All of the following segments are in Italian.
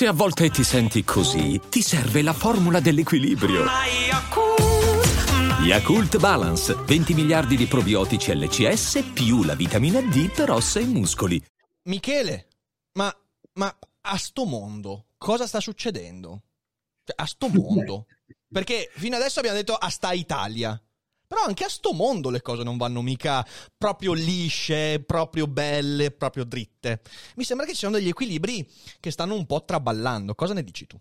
Se a volte ti senti così, ti serve la formula dell'equilibrio. Yakult Balance, 20 miliardi di probiotici LCS più la vitamina D per ossa e muscoli. Michele, ma, ma a sto mondo cosa sta succedendo? Cioè, a sto mondo. Perché fino adesso abbiamo detto a sta Italia. Però anche a sto mondo le cose non vanno mica proprio lisce, proprio belle, proprio dritte. Mi sembra che ci siano degli equilibri che stanno un po' traballando. Cosa ne dici tu?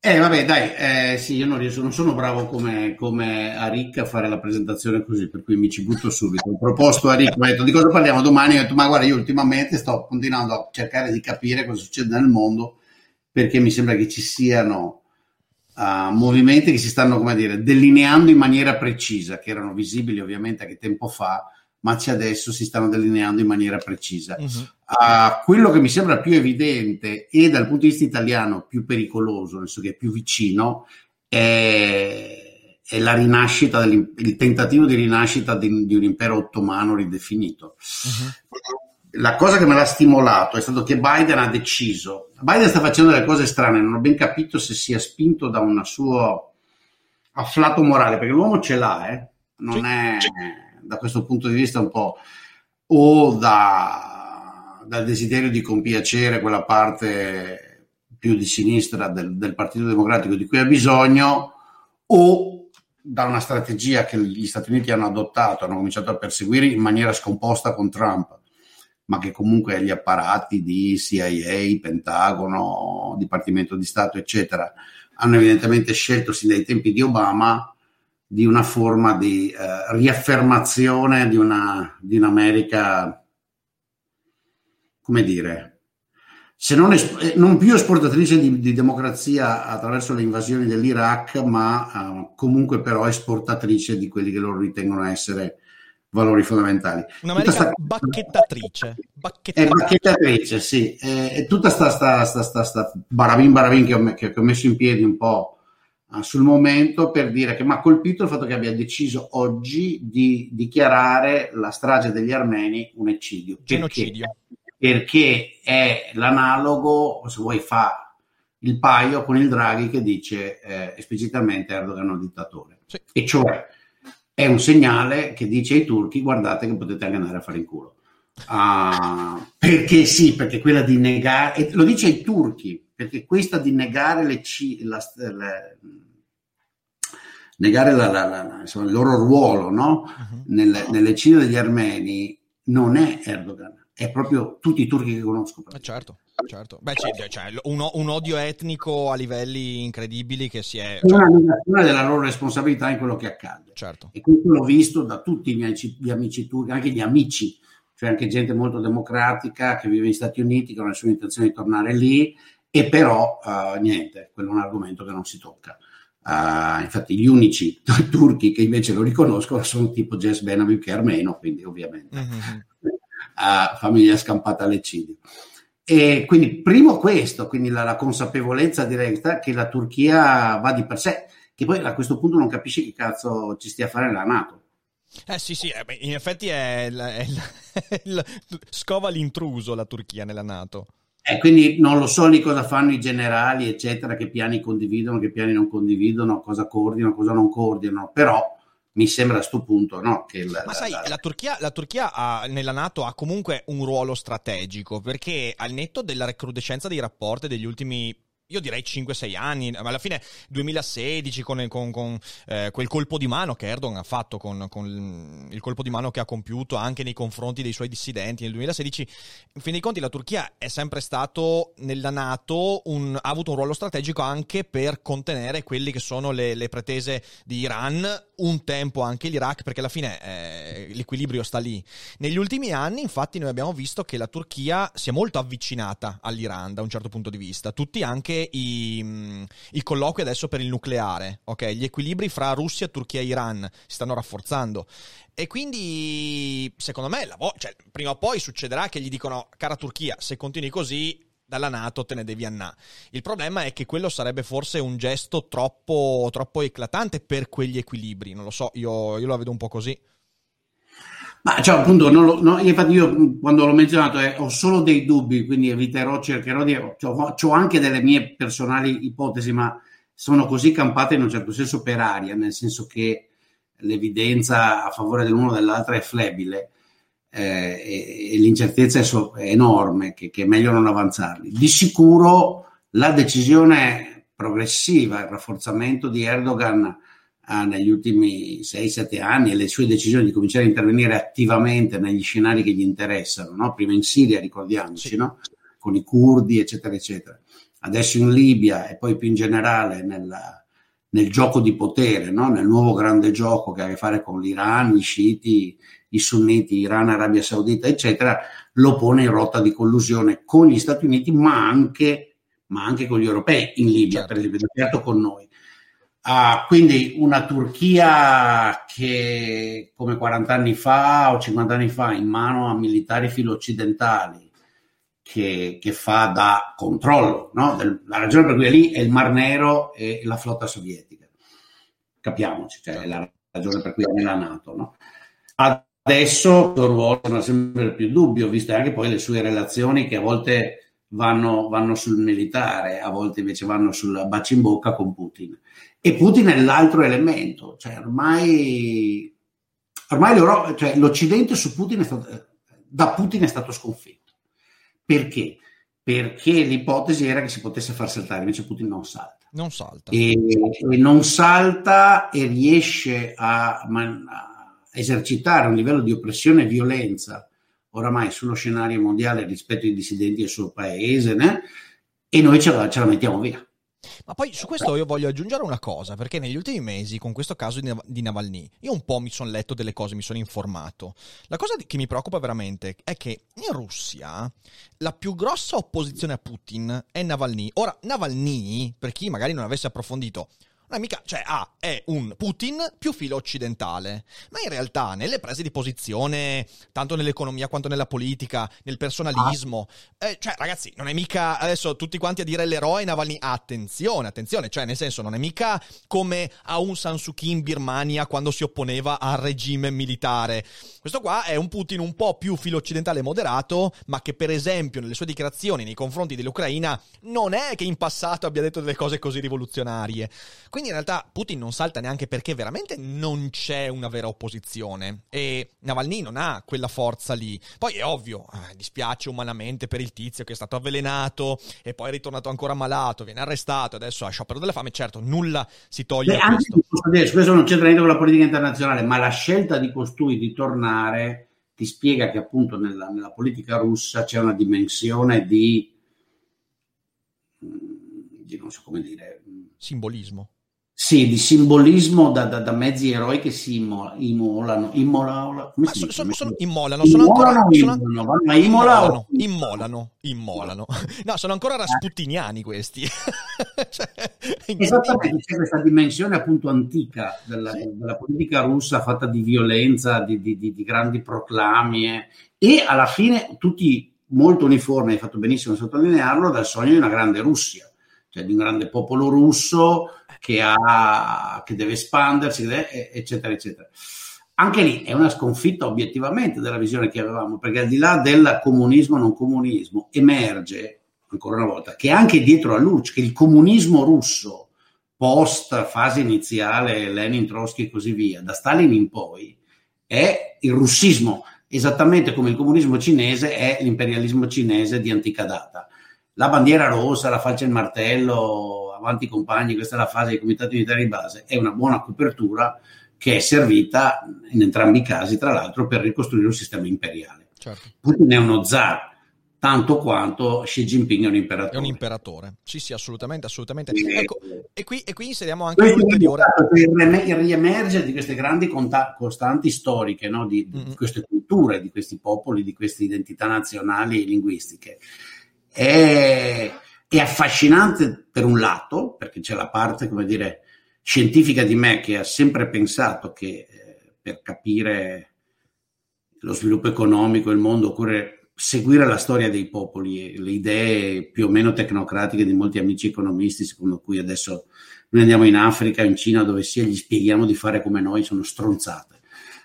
Eh, vabbè, dai, eh, sì, io non, riesco, non sono bravo come, come a Rick a fare la presentazione così, per cui mi ci butto subito. Ho proposto a Rick, ho detto di cosa parliamo domani, ho detto ma guarda, io ultimamente sto continuando a cercare di capire cosa succede nel mondo, perché mi sembra che ci siano uh, movimenti che si stanno, come dire, delineando in maniera precisa, che erano visibili ovviamente anche tempo fa, ma adesso si stanno delineando in maniera precisa. Uh-huh. Uh, quello che mi sembra più evidente e dal punto di vista italiano più pericoloso, nel senso che è più vicino, è, è la rinascita, il tentativo di rinascita di, di un impero ottomano ridefinito. Uh-huh la cosa che me l'ha stimolato è stato che Biden ha deciso. Biden sta facendo delle cose strane, non ho ben capito se sia spinto da un suo afflato morale, perché l'uomo ce l'ha, eh? non è da questo punto di vista un po' o da, dal desiderio di compiacere quella parte più di sinistra del, del Partito Democratico di cui ha bisogno, o da una strategia che gli Stati Uniti hanno adottato, hanno cominciato a perseguire in maniera scomposta con Trump ma che comunque gli apparati di CIA, Pentagono, Dipartimento di Stato, eccetera, hanno evidentemente scelto sin dai tempi di Obama di una forma di eh, riaffermazione di, una, di un'America, come dire, se non, es- eh, non più esportatrice di, di, democrazia attraverso le invasioni dell'Iraq, ma eh, comunque però esportatrice di quelli che loro ritengono essere valori fondamentali. Un'America sta... bacchettatrice. Bacchettatrice. È bacchettatrice, sì. È, tutta sta, sta, sta, sta, sta barabin barabin che ho, che ho, messo in piedi un po' uh, sul momento per dire che mi ha colpito il fatto che abbia deciso oggi di dichiarare la strage degli armeni un eccidio. Genocidio. Perché, perché è l'analogo, se vuoi, fa il paio con il Draghi che dice eh, esplicitamente Erdogan è un dittatore. Sì. E cioè è un segnale che dice ai turchi guardate che potete anche andare a fare in culo. Uh, perché sì, perché quella di negare, lo dice ai turchi, perché questa di negare le, la, le, negare la, la, insomma, il loro ruolo no? uh-huh. Nel, nell'eccidio degli armeni non è Erdogan, è proprio tutti i turchi che conosco. Eh certo. Certo, beh, c'è, c'è un, un, odio etnico a livelli incredibili che si è. Una negazione della loro responsabilità in quello che accade. Certo. E questo l'ho visto da tutti i miei gli amici turchi, anche gli amici, cioè anche gente molto democratica che vive negli Stati Uniti, che ha nessuna intenzione di tornare lì, e però uh, niente, quello è un argomento che non si tocca. Uh, infatti, gli unici turchi che invece lo riconoscono sono tipo Jess Benamil, che è armeno, quindi ovviamente mm-hmm. uh, famiglia scampata all'eccidio. E quindi, primo questo, quindi la, la, consapevolezza diretta che la Turchia va di per sé, che poi a questo punto non capisci che cazzo ci stia a fare la Nato. Eh sì, sì, eh, in effetti è, il, è, il, è il, scova l'intruso la Turchia nella Nato. E quindi non lo so lì cosa fanno i generali, eccetera, che piani condividono, che piani non condividono, cosa coordinano, cosa non coordinano, però mi sembra a questo punto no, che... La, Ma sai, la, la Turchia, la Turchia ha, nella Nato ha comunque un ruolo strategico perché al netto della recrudescenza dei rapporti degli ultimi io direi 5-6 anni, alla fine 2016 con, con, con eh, quel colpo di mano che Erdogan ha fatto, con, con, il colpo di mano che ha compiuto anche nei confronti dei suoi dissidenti nel 2016, in fin dei conti la Turchia è sempre stato nella Nato, un, ha avuto un ruolo strategico anche per contenere quelle che sono le, le pretese di Iran, un tempo anche l'Iraq, perché alla fine eh, l'equilibrio sta lì. Negli ultimi anni infatti noi abbiamo visto che la Turchia si è molto avvicinata all'Iran da un certo punto di vista, tutti anche i, mm, i, colloqui adesso per il nucleare, ok? Gli equilibri fra Russia, Turchia e Iran si stanno rafforzando. E quindi, secondo me, vo- cioè, prima o poi succederà che gli dicono, cara Turchia, se continui così, dalla Nato te ne devi annà. Il problema è che quello sarebbe forse un gesto troppo, troppo eclatante per quegli equilibri. Non lo so, io, io lo vedo un po' così. Ma cioè, appunto, lo, no, infatti io quando l'ho menzionato eh, ho solo dei dubbi, quindi eviterò, cercherò di... Cioè, ho anche delle mie personali ipotesi, ma sono così campate in un certo senso per aria, nel senso che l'evidenza a favore dell'uno o dell'altra è flebile eh, e, e, l'incertezza è, so, è enorme, che, che, è meglio non avanzarli. Di sicuro la decisione progressiva, il rafforzamento di Erdogan negli ultimi 6-7 anni e le sue decisioni di cominciare a intervenire attivamente negli scenari che gli interessano, no? prima in Siria, ricordiamoci, no? con i curdi, eccetera, eccetera, adesso in Libia e poi più in generale nella, nel gioco di potere, no? nel nuovo grande gioco che ha a che fare con l'Iran, i sciiti, i sunniti, Iran, Arabia Saudita, eccetera, lo pone in rotta di collusione con gli Stati Uniti, ma anche, ma anche con gli europei in Libia, certo. per esempio, certo con noi. Ah, quindi una Turchia che come 40 anni fa o 50 anni fa in mano a militari filo-occidentali che, che fa da controllo, no? la ragione per cui è lì è il Mar Nero e la flotta sovietica. Capiamoci, cioè è la ragione per cui è nella Nato. No? Adesso il suo ruolo è sempre più dubbio, viste anche poi le sue relazioni che a volte vanno, vanno sul militare, a volte invece vanno sul bacio in bocca con Putin. E Putin è l'altro elemento, cioè ormai, ormai cioè l'Occidente su Putin stato, da Putin è stato sconfitto. Perché? Perché l'ipotesi era che si potesse far saltare, invece Putin non salta. Non salta. E, e non salta e riesce a, a, esercitare un livello di oppressione e violenza oramai sullo scenario mondiale rispetto ai dissidenti del suo paese, né? e noi ce la, ce la mettiamo via. Ma poi su questo io voglio aggiungere una cosa, perché negli ultimi mesi, con questo caso di, Navalny, io un po' mi sono letto delle cose, mi sono informato. La cosa che mi preoccupa veramente è che in Russia la più grossa opposizione a Putin è Navalny. Ora, Navalny, per chi magari non avesse approfondito, è mica, cioè, ah, è un Putin più filo occidentale. Ma in realtà, nelle prese di posizione, tanto nell'economia quanto nella politica, nel personalismo, ah. eh, cioè, ragazzi, non è mica adesso tutti quanti a dire l'eroe Navalny. Attenzione, attenzione, cioè, nel senso, non è mica come a un San Suu Kyi in Birmania quando si opponeva al regime militare. Questo qua è un Putin un po' più filo occidentale moderato, ma che, per esempio, nelle sue dichiarazioni nei confronti dell'Ucraina, non è che in passato abbia detto delle cose così rivoluzionarie. Quindi quindi in realtà Putin non salta neanche perché veramente non c'è una vera opposizione e Navalny non ha quella forza lì. Poi è ovvio, eh, dispiace umanamente per il tizio che è stato avvelenato e poi è ritornato ancora malato, viene arrestato, adesso ha sciopero della fame, certo, nulla si toglie. Beh, questo. Dire, questo non c'entra niente con la politica internazionale, ma la scelta di costui di tornare ti spiega che appunto nella, nella politica russa c'è una dimensione di, di non so come dire, simbolismo sì, di simbolismo da, da, da, mezzi eroi che si immolano, immolano, come si sono, sono, sono, immolano, sono immolano, ancora, immolano, sono, immolano, immolano, immolano, no, sono ancora rasputiniani questi. cioè, Esattamente, c'è questa dimensione appunto antica della, sì. della politica russa fatta di violenza, di, di, di, di grandi proclami eh, e alla fine tutti molto uniformi, hai fatto benissimo a sottolinearlo, dal sogno di una grande Russia, cioè di un grande popolo russo che, ha, che deve espandersi, eccetera, eccetera. Anche lì è una sconfitta obiettivamente della visione che avevamo, perché al di là del comunismo non comunismo, emerge ancora una volta che anche dietro a Luce, che il comunismo russo post fase iniziale, Lenin, Trotsky e così via, da Stalin in poi, è il russismo, esattamente come il comunismo cinese è l'imperialismo cinese di antica data. La bandiera rossa, la falce e il martello, avanti compagni, questa è la fase dei comitati militari di base, è una buona copertura che è servita in entrambi i casi, tra l'altro, per ricostruire un sistema imperiale. Certo. Putin è uno zar, tanto quanto Xi Jinping è un imperatore. È un imperatore, sì sì, assolutamente, assolutamente. E, ecco, e, qui, e qui inseriamo anche l'ulteriore... Il riemergere di queste grandi conta- costanti storiche, no? di, mm-hmm. di, queste culture, di questi popoli, di queste identità nazionali e linguistiche. È è affascinante per un lato, perché c'è la parte, come dire, scientifica di me che ha sempre pensato che eh, per capire lo sviluppo economico, il mondo, occorre seguire la storia dei popoli, le idee più o meno tecnocratiche di molti amici economisti, secondo cui adesso noi andiamo in Africa, in Cina, dove sia gli spieghiamo di fare come noi, sono stronzate.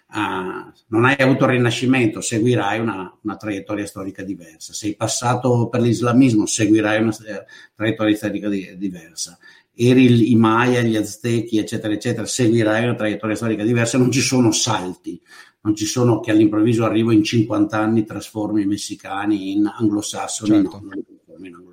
Uh, non hai avuto il rinascimento, seguirai una, una, traiettoria storica diversa. Sei passato per l'islamismo, seguirai una uh, traiettoria storica di, diversa. Eri i Maya, gli Aztechi, eccetera, eccetera, seguirai una traiettoria storica diversa. Non ci sono salti, non ci sono che all'improvviso arrivo in 50 anni trasformi i messicani in anglosassoni. Certo. No, in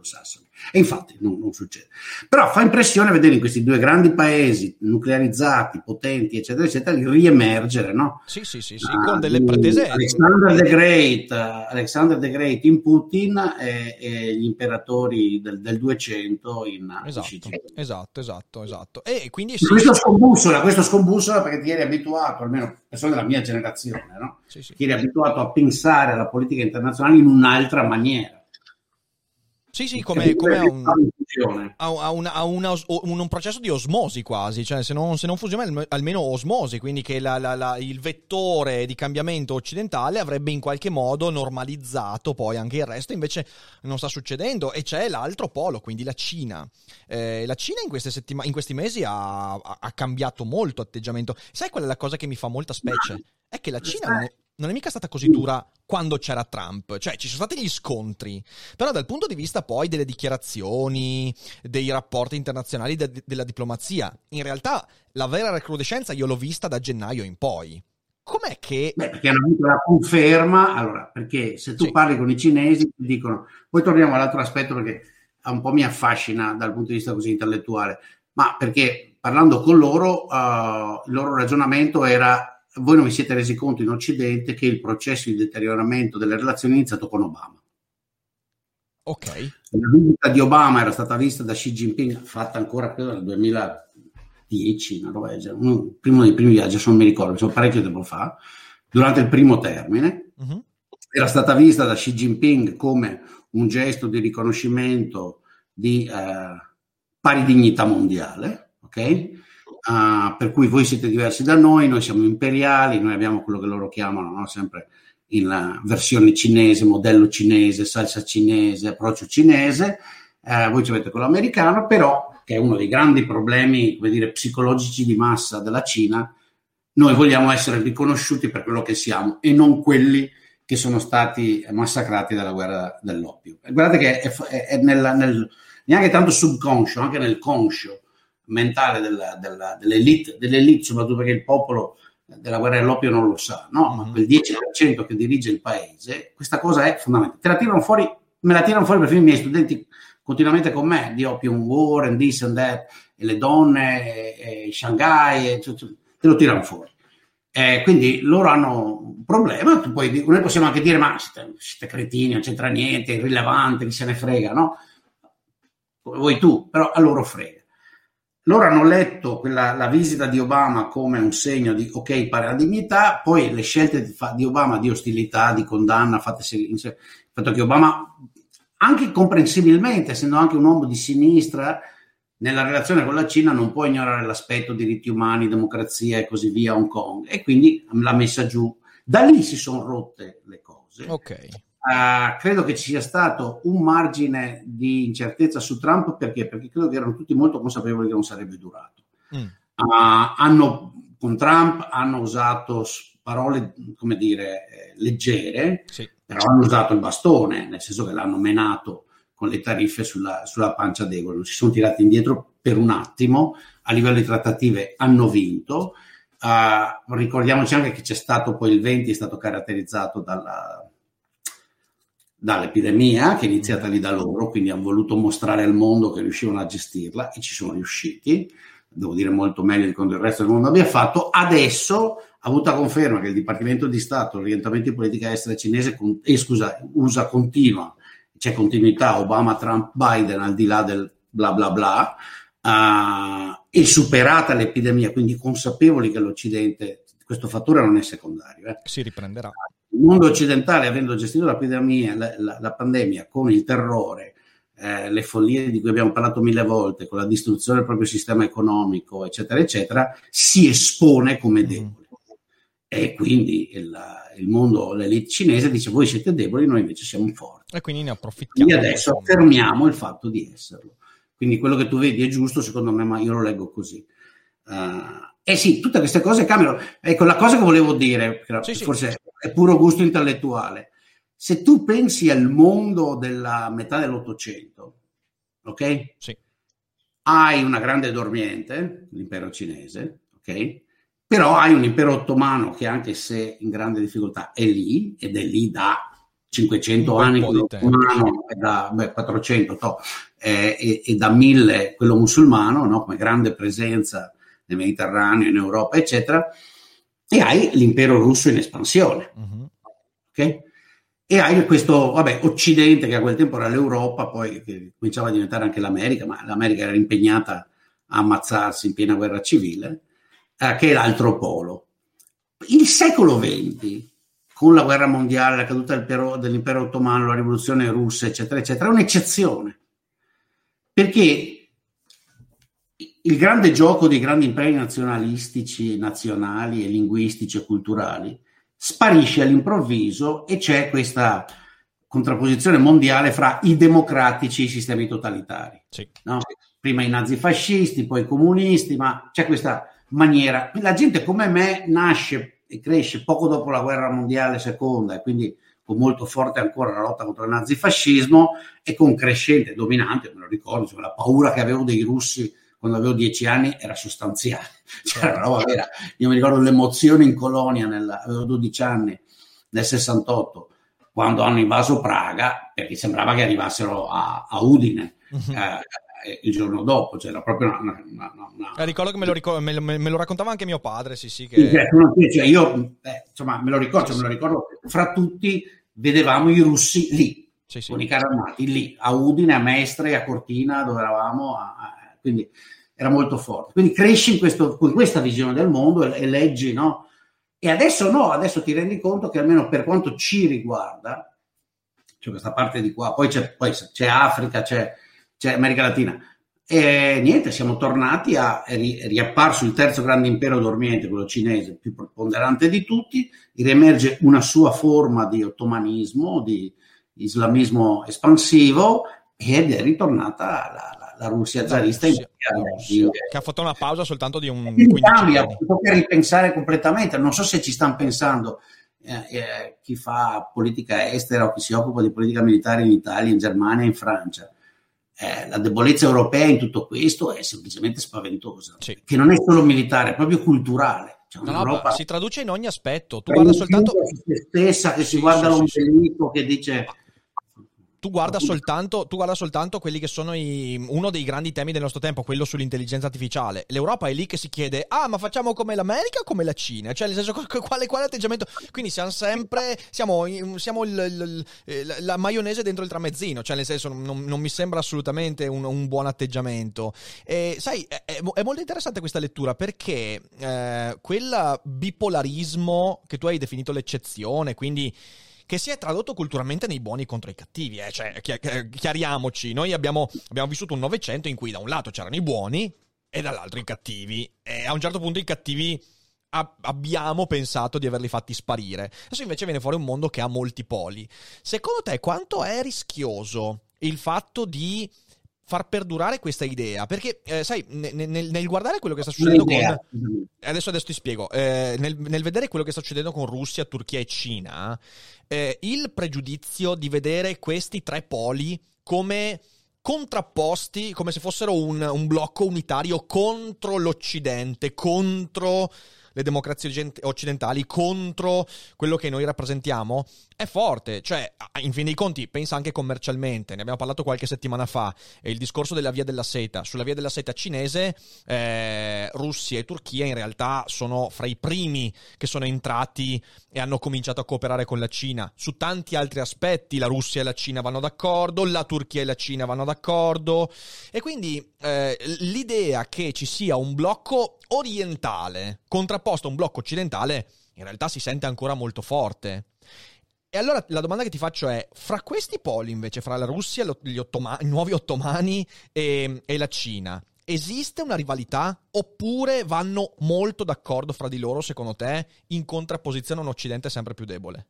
anglosassoni. E infatti non, non, succede. Però fa impressione vedere in questi due grandi paesi nuclearizzati, potenti, eccetera, eccetera, riemergere, no? Sì, sì, sì, sì uh, con delle pretese. Alexander the Great, Alexander the Great in Putin e, e gli imperatori del, del 200 in esatto, esatto, esatto, esatto. E quindi sì, questo scombussola, questo scombussola perché ti eri abituato, almeno persone della mia generazione, no? Sì, sì. Ti eri abituato a pensare alla politica internazionale in un'altra maniera sì, sì, come, come a, un, a, una, a una, un, un, processo di osmosi quasi, cioè se non, se non fusione almeno osmosi, quindi che la, la, la, il vettore di cambiamento occidentale avrebbe in qualche modo normalizzato poi anche il resto, invece non sta succedendo e c'è l'altro polo, quindi la Cina. Eh, la Cina in, queste settima- in questi mesi ha, ha, cambiato molto atteggiamento. Sai qual è la cosa che mi fa molta specie? È che la Cina non è mica stata così dura quando c'era Trump, cioè ci sono stati gli scontri, però dal punto di vista poi delle dichiarazioni, dei rapporti internazionali, de- della diplomazia, in realtà la vera recrudescenza io l'ho vista da gennaio in poi. Com'è che... Beh, perché hanno avuto la conferma, allora, perché se tu sì. parli con i cinesi ti dicono, poi torniamo all'altro aspetto perché un po' mi affascina dal punto di vista così intellettuale, ma perché parlando con loro, uh, il loro ragionamento era voi non vi siete resi conto in Occidente che il processo di deterioramento delle relazioni è iniziato con Obama. Ok. La visita di Obama era stata vista da Xi Jinping, fatta ancora credo nel 2010, in Norvegia, uno, primo dei primi viaggi, se non mi ricordo, sono parecchio tempo fa, durante il primo termine. Uh-huh. Era stata vista da Xi Jinping come un gesto di riconoscimento di eh, pari dignità mondiale, ok? Uh, per cui voi siete diversi da noi, noi siamo imperiali, noi abbiamo quello che loro chiamano no? sempre in versione cinese, modello cinese, salsa cinese, approccio cinese, uh, voi ci avete quello americano, però che è uno dei grandi problemi dire, psicologici di massa della Cina, noi vogliamo essere riconosciuti per quello che siamo e non quelli che sono stati massacrati dalla guerra dell'oppio. Guardate che è, è, è nel, nel, neanche tanto subconscio, anche nel conscio mentale della, della, dell'elite, dell'elite, soprattutto perché il popolo della guerra dell'oppio non lo sa, no? ma mm-hmm. quel 10% che dirige il paese, questa cosa è fondamentale. Te la tirano fuori, me la tirano fuori perfino i miei studenti continuamente con me, di Opium War and this and that, e le donne, e, e Shanghai, e, te lo tirano fuori. Eh, quindi loro hanno un problema, puoi, noi possiamo anche dire ma siete, siete cretini, non c'entra niente, è irrilevante, chi se ne frega, no? Vuoi tu, però a loro frega. Loro hanno letto quella, la visita di Obama come un segno di ok, pari alla dignità, poi le scelte di, di Obama di ostilità, di condanna, fatte il fatto che Obama, anche comprensibilmente, essendo anche un uomo di sinistra, nella relazione con la Cina non può ignorare l'aspetto diritti umani, democrazia e così via Hong Kong, e quindi l'ha messa giù. Da lì si sono rotte le cose. Ok. Uh, credo che ci sia stato un margine di incertezza su Trump perché? Perché credo che erano tutti molto consapevoli che non sarebbe durato. Mm. Uh, hanno, con Trump hanno usato parole, come dire, eh, leggere, sì. però hanno usato il bastone, nel senso che l'hanno menato con le tariffe sulla, sulla pancia d'ego. Non si sono tirati indietro per un attimo, a livello di trattative hanno vinto. Uh, ricordiamoci anche che c'è stato poi il 20, è stato caratterizzato dalla dall'epidemia che è iniziata lì da loro, quindi hanno voluto mostrare al mondo che riuscivano a gestirla e ci sono riusciti, devo dire molto meglio di quanto il resto del mondo abbia fatto. Adesso ha avuto conferma che il Dipartimento di Stato, l'orientamento di politica estera cinese, eh, scusa, USA continua, c'è continuità Obama, Trump, Biden al di là del bla bla bla, uh, e superata l'epidemia, quindi consapevoli che l'Occidente, questo fattore non è secondario. Eh. Si riprenderà il mondo occidentale, avendo gestito la pandemia, la, la, la pandemia con il terrore, eh, le follie di cui abbiamo parlato mille volte, con la distruzione del proprio sistema economico, eccetera, eccetera, si espone come mm. debole. E quindi il, il mondo, l'elite cinese dice voi siete deboli, noi invece siamo forti. E quindi ne approfittiamo. E adesso affermiamo il fatto di esserlo. Quindi quello che tu vedi è giusto, secondo me, ma io lo leggo così. Uh, eh sì, tutte queste cose cambiano. Ecco, la cosa che volevo dire, sì, forse sì. è puro gusto intellettuale, se tu pensi al mondo della metà dell'Ottocento, ok? Sì. Hai una grande dormiente, l'impero cinese, ok? Però hai un impero ottomano che anche se in grande difficoltà è lì ed è lì da 500 anni quello ottomano da beh, 400 to, eh, e, e, da 1000 quello musulmano, no? come grande presenza nel Mediterraneo, in Europa, eccetera, e hai l'impero russo in espansione. Uh-huh. Okay? E hai questo, vabbè, Occidente che a quel tempo era l'Europa, poi che cominciava a diventare anche l'America, ma l'America era impegnata a ammazzarsi in piena guerra civile, eh, che è l'altro polo. Il secolo XX, con la guerra mondiale, la caduta dell'impero, dell'impero ottomano, la rivoluzione russa, eccetera, eccetera, è un'eccezione. Perché il grande gioco dei grandi imperi nazionalistici, nazionali e linguistici e culturali sparisce all'improvviso e c'è questa contrapposizione mondiale fra i democratici e i sistemi totalitari. Sì. No? Prima i nazifascisti, poi i comunisti, ma c'è questa maniera. La gente come me nasce e cresce poco dopo la guerra mondiale seconda e quindi con molto forte ancora la lotta contro il nazifascismo e con crescente dominante, me lo ricordo, insomma, la paura che avevo dei russi quando avevo dieci anni era sostanziale, c'era una roba vera. Io mi ricordo l'emozione in colonia, nella, avevo 12 anni, nel 68, quando hanno invaso Praga, perché sembrava che arrivassero a, a Udine. Uh-huh. Eh, il giorno dopo, cioè era proprio una, una, una, una... Eh, ricordo che me lo, ricor- me, me, me lo, raccontava anche mio padre, sì, sì. Che... Cioè, io, eh, insomma, me lo ricordo, cioè, me lo ricordo, fra tutti vedevamo i russi lì, sì, sì. con i carri armati, lì, a Udine, a Mestre, a Cortina, dove eravamo, a, quindi era molto forte. Quindi cresci questo, in questa visione del mondo e, e, leggi, no? E adesso no, adesso ti rendi conto che almeno per quanto ci riguarda, c'è questa parte di qua, poi c'è, poi c'è Africa, c'è, c'è, America Latina, e niente, siamo tornati a, è riapparso il terzo grande impero dormiente, quello cinese, più preponderante di tutti, riemerge una sua forma di ottomanismo, di islamismo espansivo ed è ritornata la, la Russia zarista in Russia, che ha fatto una pausa soltanto di un cambia, tocca ripensare completamente. Non so se ci stanno pensando eh, eh, chi fa politica estera o chi si occupa di politica militare in Italia, in Germania, in Francia. Eh, la debolezza europea in tutto questo è semplicemente spaventosa sì. che non è solo militare, è proprio culturale. Cioè, no, no, si traduce in ogni aspetto. Tu guarda soltanto se stessa che si guarda sì, l'ombelico che dice tu guarda, soltanto, tu guarda soltanto quelli che sono i, uno dei grandi temi del nostro tempo, quello sull'intelligenza artificiale. L'Europa è lì che si chiede, ah, ma facciamo come l'America o come la Cina? Cioè, nel senso, quale, quale atteggiamento? Quindi siamo sempre, siamo, siamo il, il, il, la maionese dentro il tramezzino, cioè nel senso, non, non mi sembra assolutamente un, un buon atteggiamento. E sai, è, è, molto interessante questa lettura perché eh, quel bipolarismo che tu hai definito l'eccezione, quindi che si è tradotto culturalmente nei buoni contro i cattivi. Eh? Cioè, chiariamoci, noi abbiamo, abbiamo vissuto un Novecento in cui da un lato c'erano i buoni e dall'altro i cattivi. E a un certo punto i cattivi abbiamo pensato di averli fatti sparire. Adesso invece viene fuori un mondo che ha molti poli. Secondo te quanto è rischioso il fatto di far perdurare questa idea. Perché, eh, sai, nel, nel, nel, guardare quello che sta succedendo con. Adesso, adesso ti spiego. Eh, nel, nel, vedere quello che sta succedendo con Russia, Turchia e Cina, eh, il pregiudizio di vedere questi tre poli come contrapposti, come se fossero un, un blocco unitario contro l'Occidente, contro le democrazie occidentali contro quello che noi rappresentiamo è forte. Cioè, in fin dei conti, pensa anche commercialmente. Ne abbiamo parlato qualche settimana fa. Il discorso della via della seta. Sulla via della seta cinese, eh, Russia e Turchia in realtà sono fra i primi che sono entrati e hanno cominciato a cooperare con la Cina. Su tanti altri aspetti, la Russia e la Cina vanno d'accordo, la Turchia e la Cina vanno d'accordo. E quindi eh, l'idea che ci sia un blocco orientale contrapposto a un blocco occidentale in realtà si sente ancora molto forte. E allora la domanda che ti faccio è, fra questi poli invece, fra la Russia, ottoma- i nuovi ottomani e, e la Cina, esiste una rivalità oppure vanno molto d'accordo fra di loro, secondo te, in contrapposizione a un Occidente sempre più debole?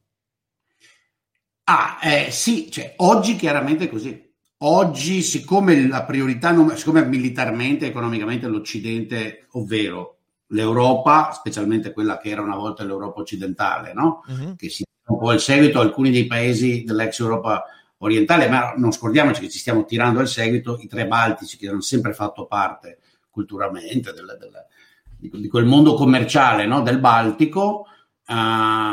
Ah, eh, sì, cioè, oggi chiaramente è così. oggi, siccome la priorità, siccome militarmente e economicamente l'Occidente, ovvero l'Europa, specialmente quella che era una volta l'Europa occidentale, no? uh-huh. che si un po' il seguito alcuni dei paesi dell'ex Europa orientale, ma non scordiamoci che ci stiamo tirando al seguito i tre baltici che hanno sempre fatto parte culturalmente del, del, di, quel mondo commerciale no? del Baltico, uh,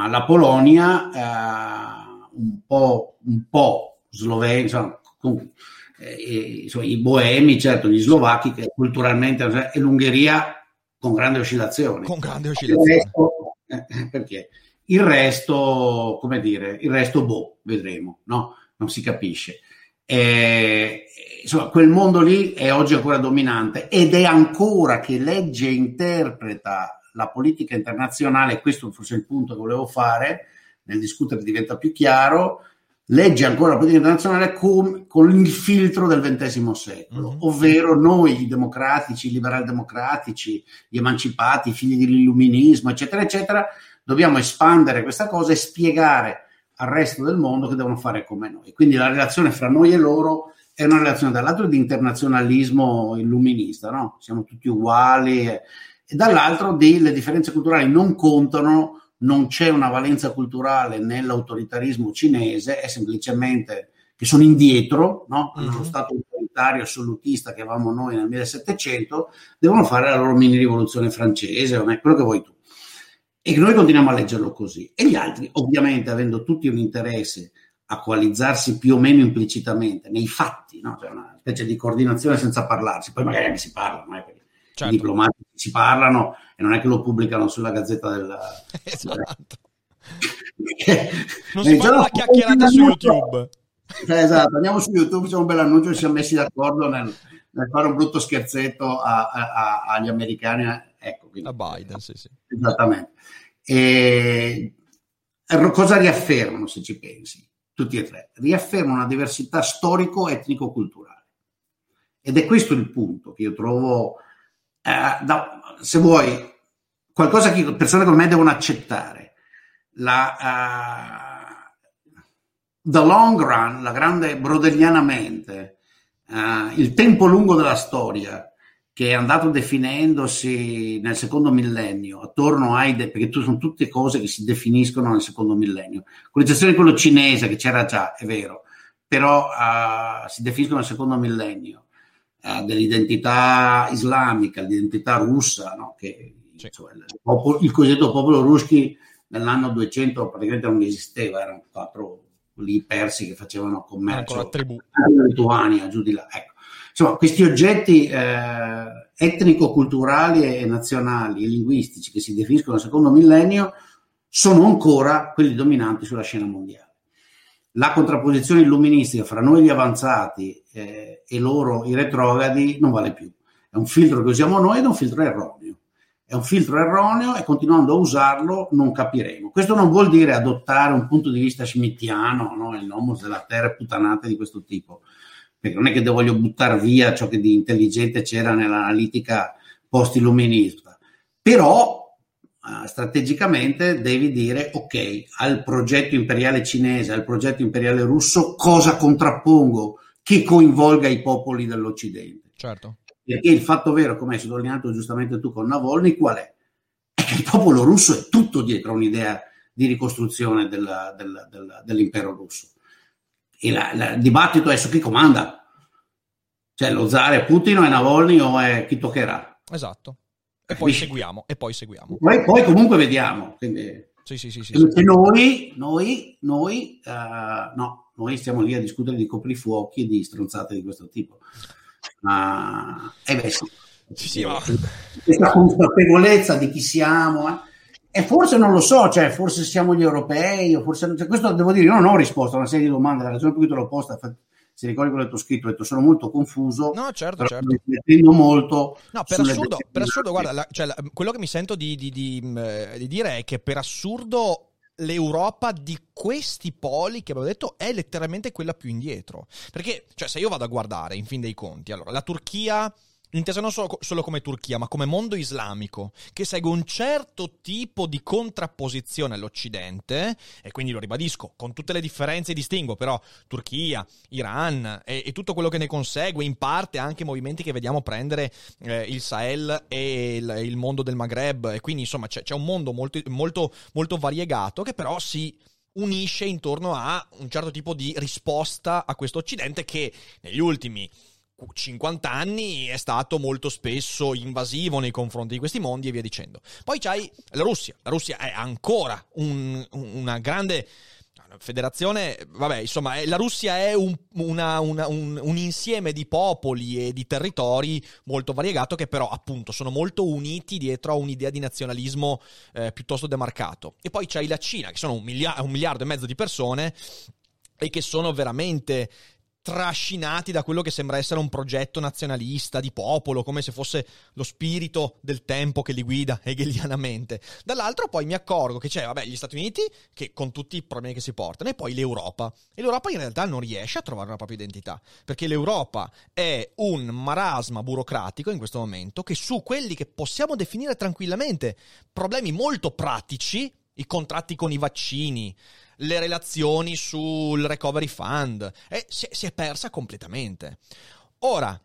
la Polonia, uh, un po', un po' sloveni, insomma, con, eh, insomma, i boemi, certo, gli slovacchi, che culturalmente, e l'Ungheria con grande oscillazione. Con grande oscillazione. Il resto, eh, perché? Il resto, come dire, il resto, boh, vedremo, no? Non si capisce. Eh, insomma, quel mondo lì è oggi ancora dominante ed è ancora che legge e interpreta la politica internazionale, questo forse è il punto che volevo fare, nel discutere diventa più chiaro, legge ancora la politica internazionale con, con il filtro del XX secolo, mm-hmm. ovvero noi i democratici, i liberal democratici, gli emancipati, i figli dell'illuminismo, eccetera, eccetera, dobbiamo espandere questa cosa e spiegare al resto del mondo che devono fare come noi. Quindi la relazione fra noi e loro è una relazione dall'altro di internazionalismo illuminista, no? Siamo tutti uguali e, e dall'altro di le differenze culturali non contano non c'è una valenza culturale nell'autoritarismo cinese, è semplicemente che sono indietro, no? nello uh-huh. stato autoritario assolutista che avevamo noi nel 1700, devono fare la loro mini rivoluzione francese, o quello che vuoi tu. E noi continuiamo a leggerlo così. E gli altri, ovviamente, avendo tutti un interesse a coalizzarsi più o meno implicitamente nei fatti, no? cioè una specie di coordinazione senza parlarsi, poi magari anche si parlano, eh, certo. i diplomatici si parlano e non è che lo pubblicano sulla gazzetta del... Esatto. non si fa la chiacchierata su YouTube. Eh, esatto, andiamo su YouTube, c'è un bel annuncio, ci siamo messi d'accordo nel, nel fare un brutto scherzetto a, a, a, agli americani. Ecco, quindi, a Biden, sì, sì. Esattamente. E, cosa riaffermano, se ci pensi? Tutti e tre. Riaffermano una diversità storico-etnico-culturale. Ed è questo il punto che io trovo eh, da, se vuoi, qualcosa che persone come me devono accettare. La, uh, the long run, la grande brodelianamente, uh, il tempo lungo della storia che è andato definendosi nel secondo millennio, attorno ai, de- perché sono tutte cose che si definiscono nel secondo millennio. Con l'eccezione di quello cinese, che c'era già, è vero, però uh, si definiscono nel secondo millennio eh, dell'identità islamica, l'identità russa, no? che sì. insomma, il, popolo, il, cosiddetto popolo ruschi nell'anno 200 praticamente non esisteva, erano quattro lì persi che facevano commercio in Lituania, giù di là. Ecco. Insomma, questi oggetti eh, etnico-culturali e nazionali e linguistici che si definiscono nel secondo millennio sono ancora quelli dominanti sulla scena mondiale la contrapposizione illuministica fra noi gli avanzati eh, e loro i retrogradi non vale più. È un filtro che usiamo noi ed è un filtro erroneo. È un filtro erroneo e continuando a usarlo non capiremo. Questo non vuol dire adottare un punto di vista schmittiano, no? il nomos della terra puttanate di questo tipo, perché non è che voglio buttare via ciò che di intelligente c'era nell'analitica post-illuminista. Però uh, strategicamente devi dire ok, al progetto imperiale cinese, al progetto imperiale russo, cosa contrappongo che coinvolga i popoli dell'Occidente. Certo. Perché il fatto vero, come hai sottolineato giustamente tu con Navolny, qual è? È che il popolo russo è tutto dietro a un'idea di ricostruzione della, della, della, dell'impero russo. E la, la, il dibattito è su chi comanda. Cioè lo zar è Putin o è Navolny o è chi toccherà. Esatto. E poi seguiamo, e poi seguiamo. Poi, poi comunque vediamo. Quindi, sì, sì, sì, sì, sì. Noi, noi, noi, uh, no, noi stiamo lì a discutere di coprifuochi e di stronzate di questo tipo. Uh, eh beh. Sì, sì, ma... Questa consapevolezza di chi siamo, eh. E forse non lo so, cioè forse siamo gli europei, o forse cioè, questo devo dire, io non ho risposto a una serie di domande, la ragione per cui te l'ho posta se ricordi quello che ho scritto, ho detto sono molto confuso. No, certo, certo. Mettendo molto. No, per assurdo, per assurdo guarda, la, cioè, la, quello che mi sento di, di, di, mm, di dire è che per assurdo l'Europa di questi poli che abbiamo detto è letteralmente quella più indietro. Perché, cioè, se io vado a guardare, in fin dei conti, allora, la Turchia intesa non solo, solo, come Turchia, ma come mondo islamico, che segue un certo tipo di contrapposizione all'Occidente, e quindi lo ribadisco, con tutte le differenze distingo, però Turchia, Iran e, e, tutto quello che ne consegue, in parte anche movimenti che vediamo prendere eh, il Sahel e il, il, mondo del Maghreb, e quindi insomma c'è, c'è un mondo molto, molto, molto variegato che però si unisce intorno a un certo tipo di risposta a questo Occidente che negli ultimi 50 anni è stato molto spesso invasivo nei confronti di questi mondi e via dicendo. Poi c'hai la Russia. La Russia è ancora un, una grande federazione, vabbè, insomma, la Russia è un, una, una, un, un, insieme di popoli e di territori molto variegato che però appunto sono molto uniti dietro a un'idea di nazionalismo eh, piuttosto demarcato. E poi c'hai la Cina, che sono un, milia- un miliardo e mezzo di persone e che sono veramente trascinati da quello che sembra essere un progetto nazionalista di popolo, come se fosse lo spirito del tempo che li guida hegelianamente. Dall'altro poi mi accorgo che c'è, vabbè, gli Stati Uniti, che con tutti i problemi che si portano, e poi l'Europa. E l'Europa in realtà non riesce a trovare una propria identità, perché l'Europa è un marasma burocratico in questo momento che su quelli che possiamo definire tranquillamente problemi molto pratici, i contratti con i vaccini, le relazioni sul recovery fund, e si, si è persa completamente. Ora,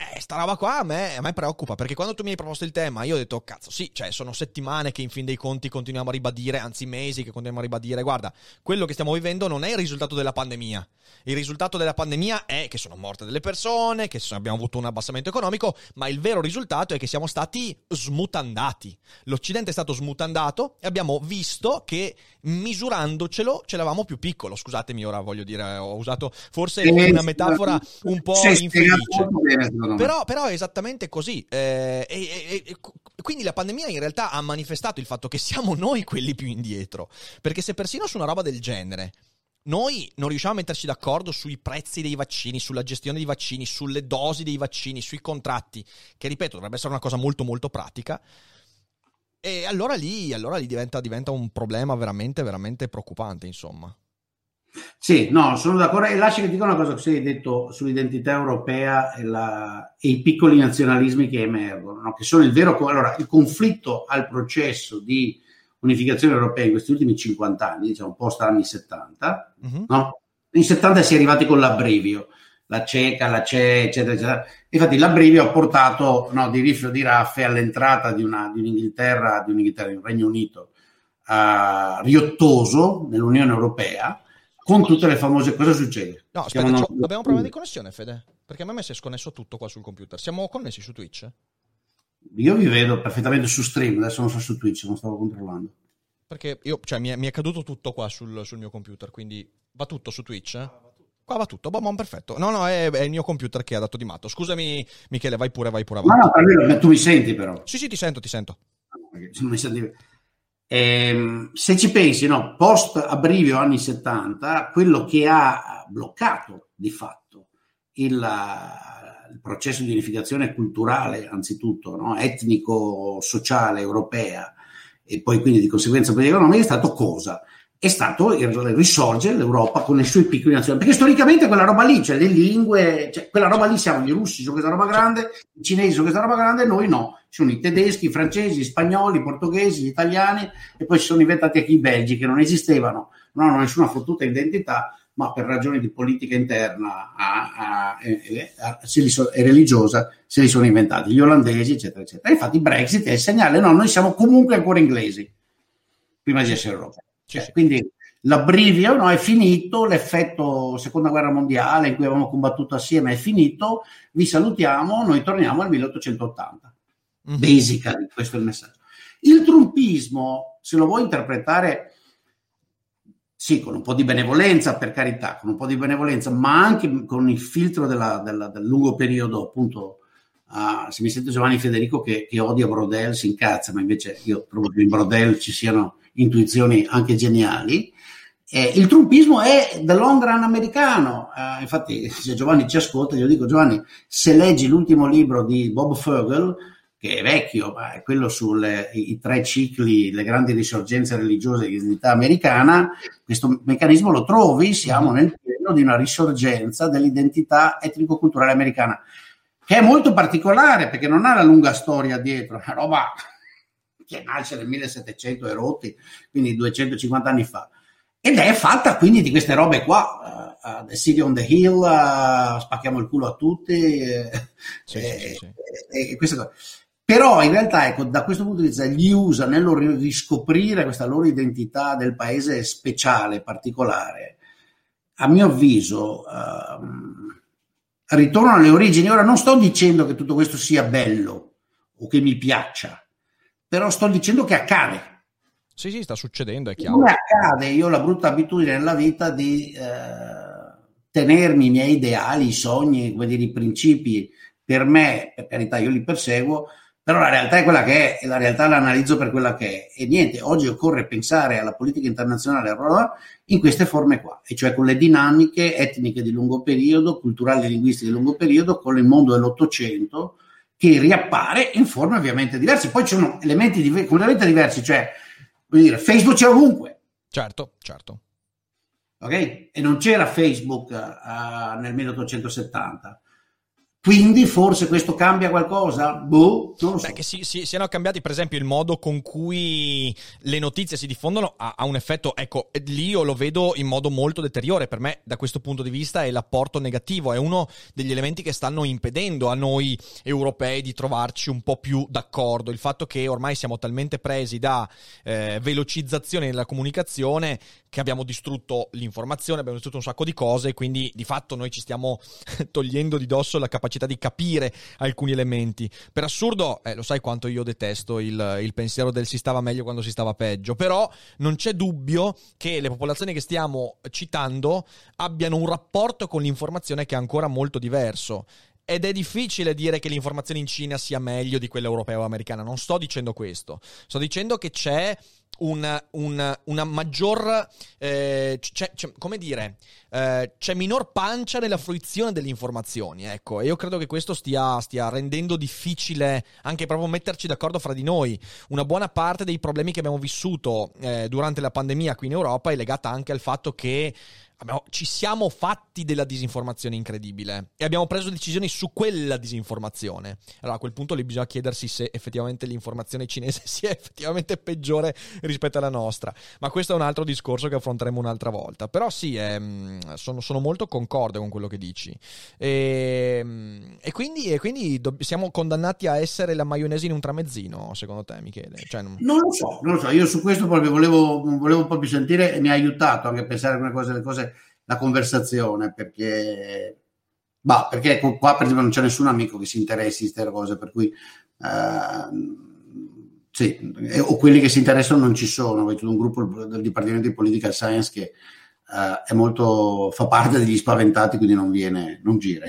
eh, sta roba qua a me, a me, preoccupa perché quando tu mi hai proposto il tema io ho detto cazzo sì, cioè sono settimane che in fin dei conti continuiamo a ribadire, anzi mesi che continuiamo a ribadire, guarda, quello che stiamo vivendo non è il risultato della pandemia, il risultato della pandemia è che sono morte delle persone, che abbiamo avuto un abbassamento economico, ma il vero risultato è che siamo stati smutandati, l'Occidente è stato smutandato e abbiamo visto che misurandocelo ce l'avevamo più piccolo, scusatemi ora voglio dire, ho usato forse una metafora un po' infelice. Però, però, è esattamente così. Eh, e, e, e, quindi la pandemia in realtà ha manifestato il fatto che siamo noi quelli più indietro. Perché se persino su una roba del genere noi non riusciamo a metterci d'accordo sui prezzi dei vaccini, sulla gestione dei vaccini, sulle dosi dei vaccini, sui contratti, che ripeto dovrebbe essere una cosa molto molto pratica. E allora lì, allora lì diventa, diventa un problema veramente, veramente preoccupante, insomma. Sì, no, sono d'accordo. E lascia che dica una cosa che hai detto sull'identità europea e, la, e, i piccoli nazionalismi che emergono, no? che sono il vero. Allora, il conflitto al processo di unificazione europea in questi ultimi 50 anni, diciamo post anni 70, uh-huh. no? In 70 si è arrivati con l'abbrivio, la ceca, la CE, eccetera, eccetera. Infatti l'abbrivio ha portato no, di rifio di raffe all'entrata di, una, di un'Inghilterra, di un'Inghilterra, di un Regno Unito uh, riottoso nell'Unione Europea, con tutte le famose cosa succede? No, aspetta, non... abbiamo problema di connessione, Fede? Perché a me si è sconnesso tutto qua sul computer. Siamo connessi su Twitch? Io vi vedo perfettamente su stream, adesso non so su Twitch, non stavo controllando. Perché io, cioè, mi è, mi è caduto tutto qua sul, sul, mio computer, quindi va tutto su Twitch? Eh? Qua va tutto, boh, perfetto. No, no, è, è, il mio computer che ha dato di matto. Scusami, Michele, vai pure, vai pure avanti. No, no, tu mi senti però. Sì, sì, ti sento, ti sento. Non mi senti... Eh, se ci pensi, no, post abbrivio anni 70, quello che ha bloccato di fatto il, il processo di unificazione culturale, anzitutto no, etnico, sociale, europea, e poi quindi di conseguenza politica economica, è stato cosa? È stato il risorgere l'Europa con le sue piccole nazioni, perché storicamente quella roba lì, cioè le lingue, cioè quella roba lì siamo gli russi su questa roba grande, i cinesi su questa roba grande, noi no ci sono i tedeschi, i francesi, gli spagnoli, i portoghesi, gli italiani e poi si sono inventati anche i belgi che non esistevano, non hanno nessuna fottuta identità, ma per ragioni di politica interna a, a, a, so, e religiosa se li sono inventati, gli olandesi, eccetera, eccetera. infatti il Brexit è il segnale, no, noi siamo comunque ancora inglesi, prima di essere europei. Cioè, quindi l'abbrivio no, è finito, l'effetto seconda guerra mondiale in cui avevamo combattuto assieme è finito, vi salutiamo, noi torniamo al 1880 mm-hmm. basically, questo è il messaggio. Il trumpismo, se lo vuoi interpretare, sì, con un po' di benevolenza, per carità, con un po' di benevolenza, ma anche con il filtro della, della, del lungo periodo, appunto, uh, se mi sento Giovanni Federico che, che, odia Brodel, si incazza, ma invece io trovo che in Brodel ci siano intuizioni anche geniali. Eh, il trumpismo è the long run americano, uh, infatti se Giovanni ci ascolta, io dico Giovanni, se leggi l'ultimo libro di Bob Fogel, che è vecchio, ma è quello sui tre cicli, le grandi risorgenze religiose dell'identità americana, questo meccanismo lo trovi, siamo nel pieno di una risorgenza dell'identità etnico-culturale americana, che è molto particolare perché non ha la lunga storia dietro, è una roba che nasce nel 1700 e rotti, quindi 250 anni fa. Ed è fatta quindi di queste robe qua, uh, The City on the Hill, uh, spacchiamo il culo a tutti, sì, eh, sì, sì. queste cose. Però in realtà, ecco, da questo punto di vista, gli USA nello riscoprire questa loro identità del paese speciale, particolare, a mio avviso, uh, ritornano alle origini. Ora non sto dicendo che tutto questo sia bello o che mi piaccia, però sto dicendo che accade. Sì, sì, sta succedendo, è chiaro. Come accade? Io ho la brutta abitudine nella vita di eh, tenermi i miei ideali, i sogni, come dire, i principi per me, per carità, io li perseguo, però la realtà è quella che è e la realtà l'analizzo per quella che è. E niente, oggi occorre pensare alla politica internazionale in queste forme qua, e cioè con le dinamiche etniche di lungo periodo, culturali e linguistiche di lungo periodo, con il mondo dell'Ottocento che riappare in forme ovviamente diverse. Poi ci sono elementi div- completamente diversi, cioè, vuol dire, Facebook c'è ovunque. Certo, certo. Ok? E non c'era Facebook uh, nel 1870 quindi forse questo cambia qualcosa? Boh, non lo so. Beh, che si, si, siano cambiati, per esempio, il modo con cui le notizie si diffondono ha, ha, un effetto, ecco, lì io lo vedo in modo molto deteriore. Per me, da questo punto di vista, è l'apporto negativo, è uno degli elementi che stanno impedendo a noi europei di trovarci un po' più d'accordo. Il fatto che ormai siamo talmente presi da eh, velocizzazione nella comunicazione che abbiamo distrutto l'informazione, abbiamo distrutto un sacco di cose, quindi di fatto noi ci stiamo togliendo di dosso la capacità capacità di capire alcuni elementi. Per assurdo, eh, lo sai quanto io detesto il, il pensiero del si stava meglio quando si stava peggio, però non c'è dubbio che le popolazioni che stiamo citando abbiano un rapporto con l'informazione che è ancora molto diverso ed è difficile dire che l'informazione in Cina sia meglio di quella europea o americana. Non sto dicendo questo. Sto dicendo che c'è un, un, una maggior, eh, c'è, c'è, come dire, eh, c'è minor pancia nella fruizione delle informazioni, ecco, e io credo che questo stia, stia rendendo difficile anche proprio metterci d'accordo fra di noi. Una buona parte dei problemi che abbiamo vissuto eh, durante la pandemia qui in Europa è legata anche al fatto che ci siamo fatti della disinformazione incredibile e abbiamo preso decisioni su quella disinformazione. Allora a quel punto lì bisogna chiedersi se effettivamente l'informazione cinese sia effettivamente peggiore rispetto alla nostra. Ma questo è un altro discorso che affronteremo un'altra volta. Però sì, è, mm, sono, sono, molto concorde con quello che dici. E, mm, e quindi, e quindi do, siamo condannati a essere la maionese in un tramezzino, secondo te Michele? Cioè, non... non... lo so, non lo so. Io su questo proprio volevo, volevo proprio sentire e mi ha aiutato anche a pensare a come cose, le cose la conversazione perché, bah, perché qua per esempio non c'è nessun amico che si interessi di queste cose, per cui uh, sì, o quelli che si interessano non ci sono, vedo un gruppo del Dipartimento di Political Science che uh, è molto, fa parte degli spaventati, quindi non viene, non gira.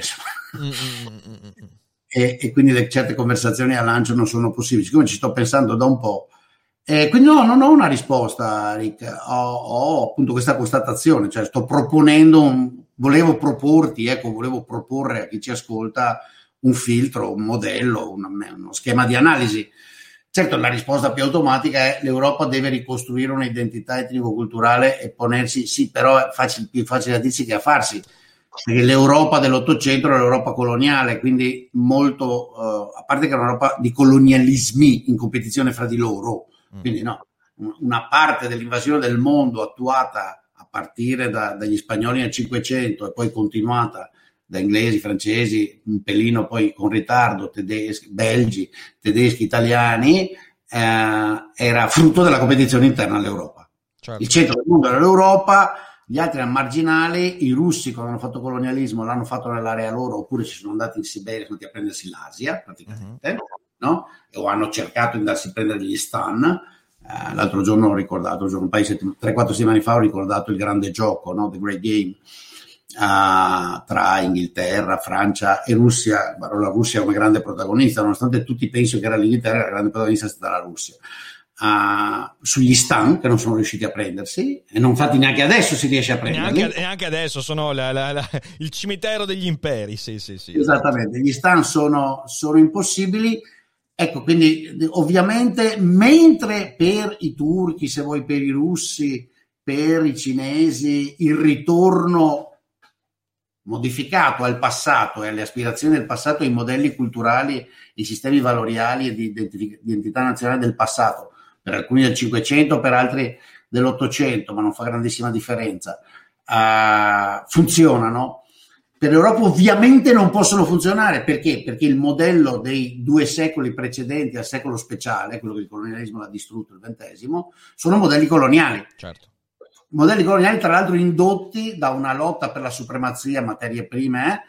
Mm, mm, mm, e, e, quindi le, certe conversazioni a lancio non sono possibili. Siccome ci sto pensando da un po', eh, quindi no, non ho una risposta, Rick, ho, ho, appunto questa constatazione, cioè sto proponendo, un, volevo proporti, ecco, volevo proporre a chi ci ascolta un filtro, un modello, un, uno schema di analisi. Certo, la risposta più automatica è l'Europa deve ricostruire un'identità etnico-culturale e ponersi, sì, però è facile, più facile a dirsi che a farsi, perché l'Europa dell'Ottocento era l'Europa coloniale, quindi molto, uh, a parte che era un'Europa di colonialismi in competizione fra di loro. Quindi no, una parte dell'invasione del mondo attuata a partire da, dagli spagnoli nel Cinquecento e poi continuata da inglesi, francesi, un pelino poi con ritardo, tedeschi, belgi, tedeschi, italiani, eh, era frutto della competizione interna all'Europa. Certo. Il centro del mondo era l'Europa, gli altri erano marginali, i russi quando hanno fatto colonialismo l'hanno fatto nell'area loro oppure ci sono andati in Siberia, sono andati a prendersi l'Asia praticamente. Uh-huh no? o hanno cercato di andarsi a prendere gli stan. Eh, l'altro giorno ho ricordato, un paio di 3-4 settimane fa ho ricordato il grande gioco, no? The Great Game, uh, tra Inghilterra, Francia e Russia. La Russia come grande protagonista, nonostante tutti pensino che era l'Inghilterra, la grande protagonista è stata la Russia. Uh, sugli stan che non sono riusciti a prendersi e non fatti neanche adesso si riesce a prenderli neanche, neanche adesso sono la, la, la, il cimitero degli imperi sì sì sì esattamente gli stan sono, sono impossibili Ecco, quindi ovviamente mentre per i turchi, se vuoi per i russi, per i cinesi, il ritorno modificato al passato e alle aspirazioni del passato i modelli culturali, i sistemi valoriali e di identità nazionale del passato, per alcuni del 500, per altri dell'800, ma non fa grandissima differenza, uh, funzionano. Per l'Europa ovviamente non possono funzionare perché? Perché il modello dei due secoli precedenti al secolo speciale, quello che il colonialismo l'ha distrutto il XX, sono modelli coloniali. Certo modelli coloniali tra l'altro indotti da una lotta per la supremazia materie prime eh,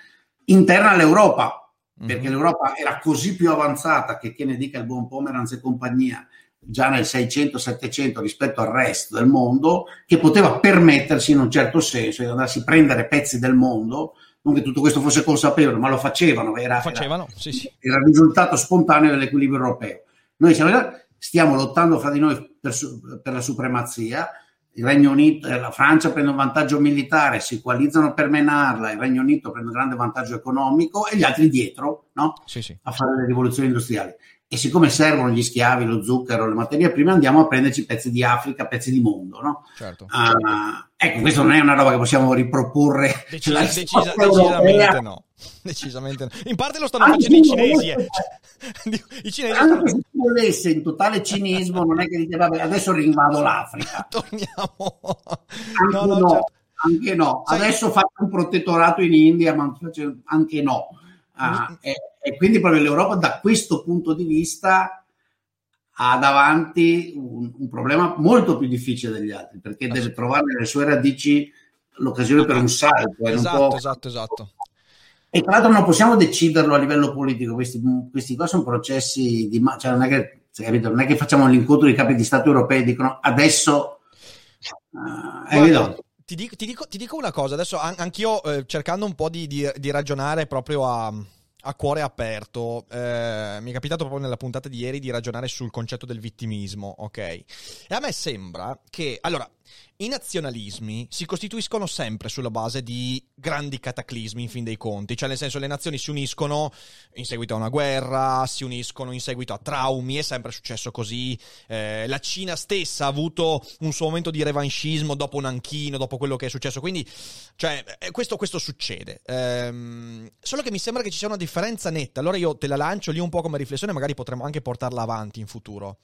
interna all'Europa, mm-hmm. perché l'Europa era così più avanzata che che ne dica il buon Pomeranz e compagnia già nel 600-700 rispetto al resto del mondo, che poteva permettersi in un certo senso di andarsi a prendere pezzi del mondo, non che tutto questo fosse consapevole, ma lo facevano, era, facevano era, sì, sì. era il risultato spontaneo dell'equilibrio europeo. Noi siamo, stiamo lottando fra di noi per, per la supremazia, il Regno Unito e la Francia prendono un vantaggio militare, si coalizzano per menarla, il Regno Unito prende un grande vantaggio economico e gli altri dietro no? sì, sì. a fare le rivoluzioni industriali. E siccome servono gli schiavi, lo zucchero, le materie prime, andiamo a prenderci pezzi di Africa, pezzi di mondo. No? Certo. Uh, ecco, questo non è una roba che possiamo riproporre. Decisa, decisa, decisamente no. Decisamente no. In parte lo stanno facendo i cinesi. Eh. I cinesi anche se volesse in totale cinismo, non è che dite, vabbè, adesso rinvado l'Africa. Torniamo. Anche no, no, no, certo. anche no. Sai... Adesso faccio un protettorato in India, ma anche no. Ah, mm. E, quindi proprio l'Europa da questo punto di vista ha davanti un, un problema molto più difficile degli altri, perché deve trovare nelle sue radici l'occasione per un salto. Esatto, può... esatto, esatto. E tra l'altro non possiamo deciderlo a livello politico, questi, questi qua sono processi di... Cioè non, è che, capito, non è che facciamo l'incontro dei capi di Stato europei e dicono adesso... Uh, Guarda, ti, dico, ti, dico, ti, dico, una cosa, adesso an- anch'io eh, cercando un po' di, di, di ragionare proprio a, a cuore aperto, eh, mi è capitato proprio nella puntata di ieri di ragionare sul concetto del vittimismo, ok? E a me sembra che, allora, i nazionalismi si costituiscono sempre sulla base di grandi cataclismi, in fin dei conti, cioè nel senso le nazioni si uniscono in seguito a una guerra, si uniscono in seguito a traumi, è sempre successo così. Eh, la Cina stessa ha avuto un suo momento di revanchismo dopo un anchino, dopo quello che è successo, quindi cioè, eh, questo, questo, succede. Ehm, solo che mi sembra che ci sia una differenza netta, allora io te la lancio lì un po' come riflessione, magari potremmo anche portarla avanti in futuro.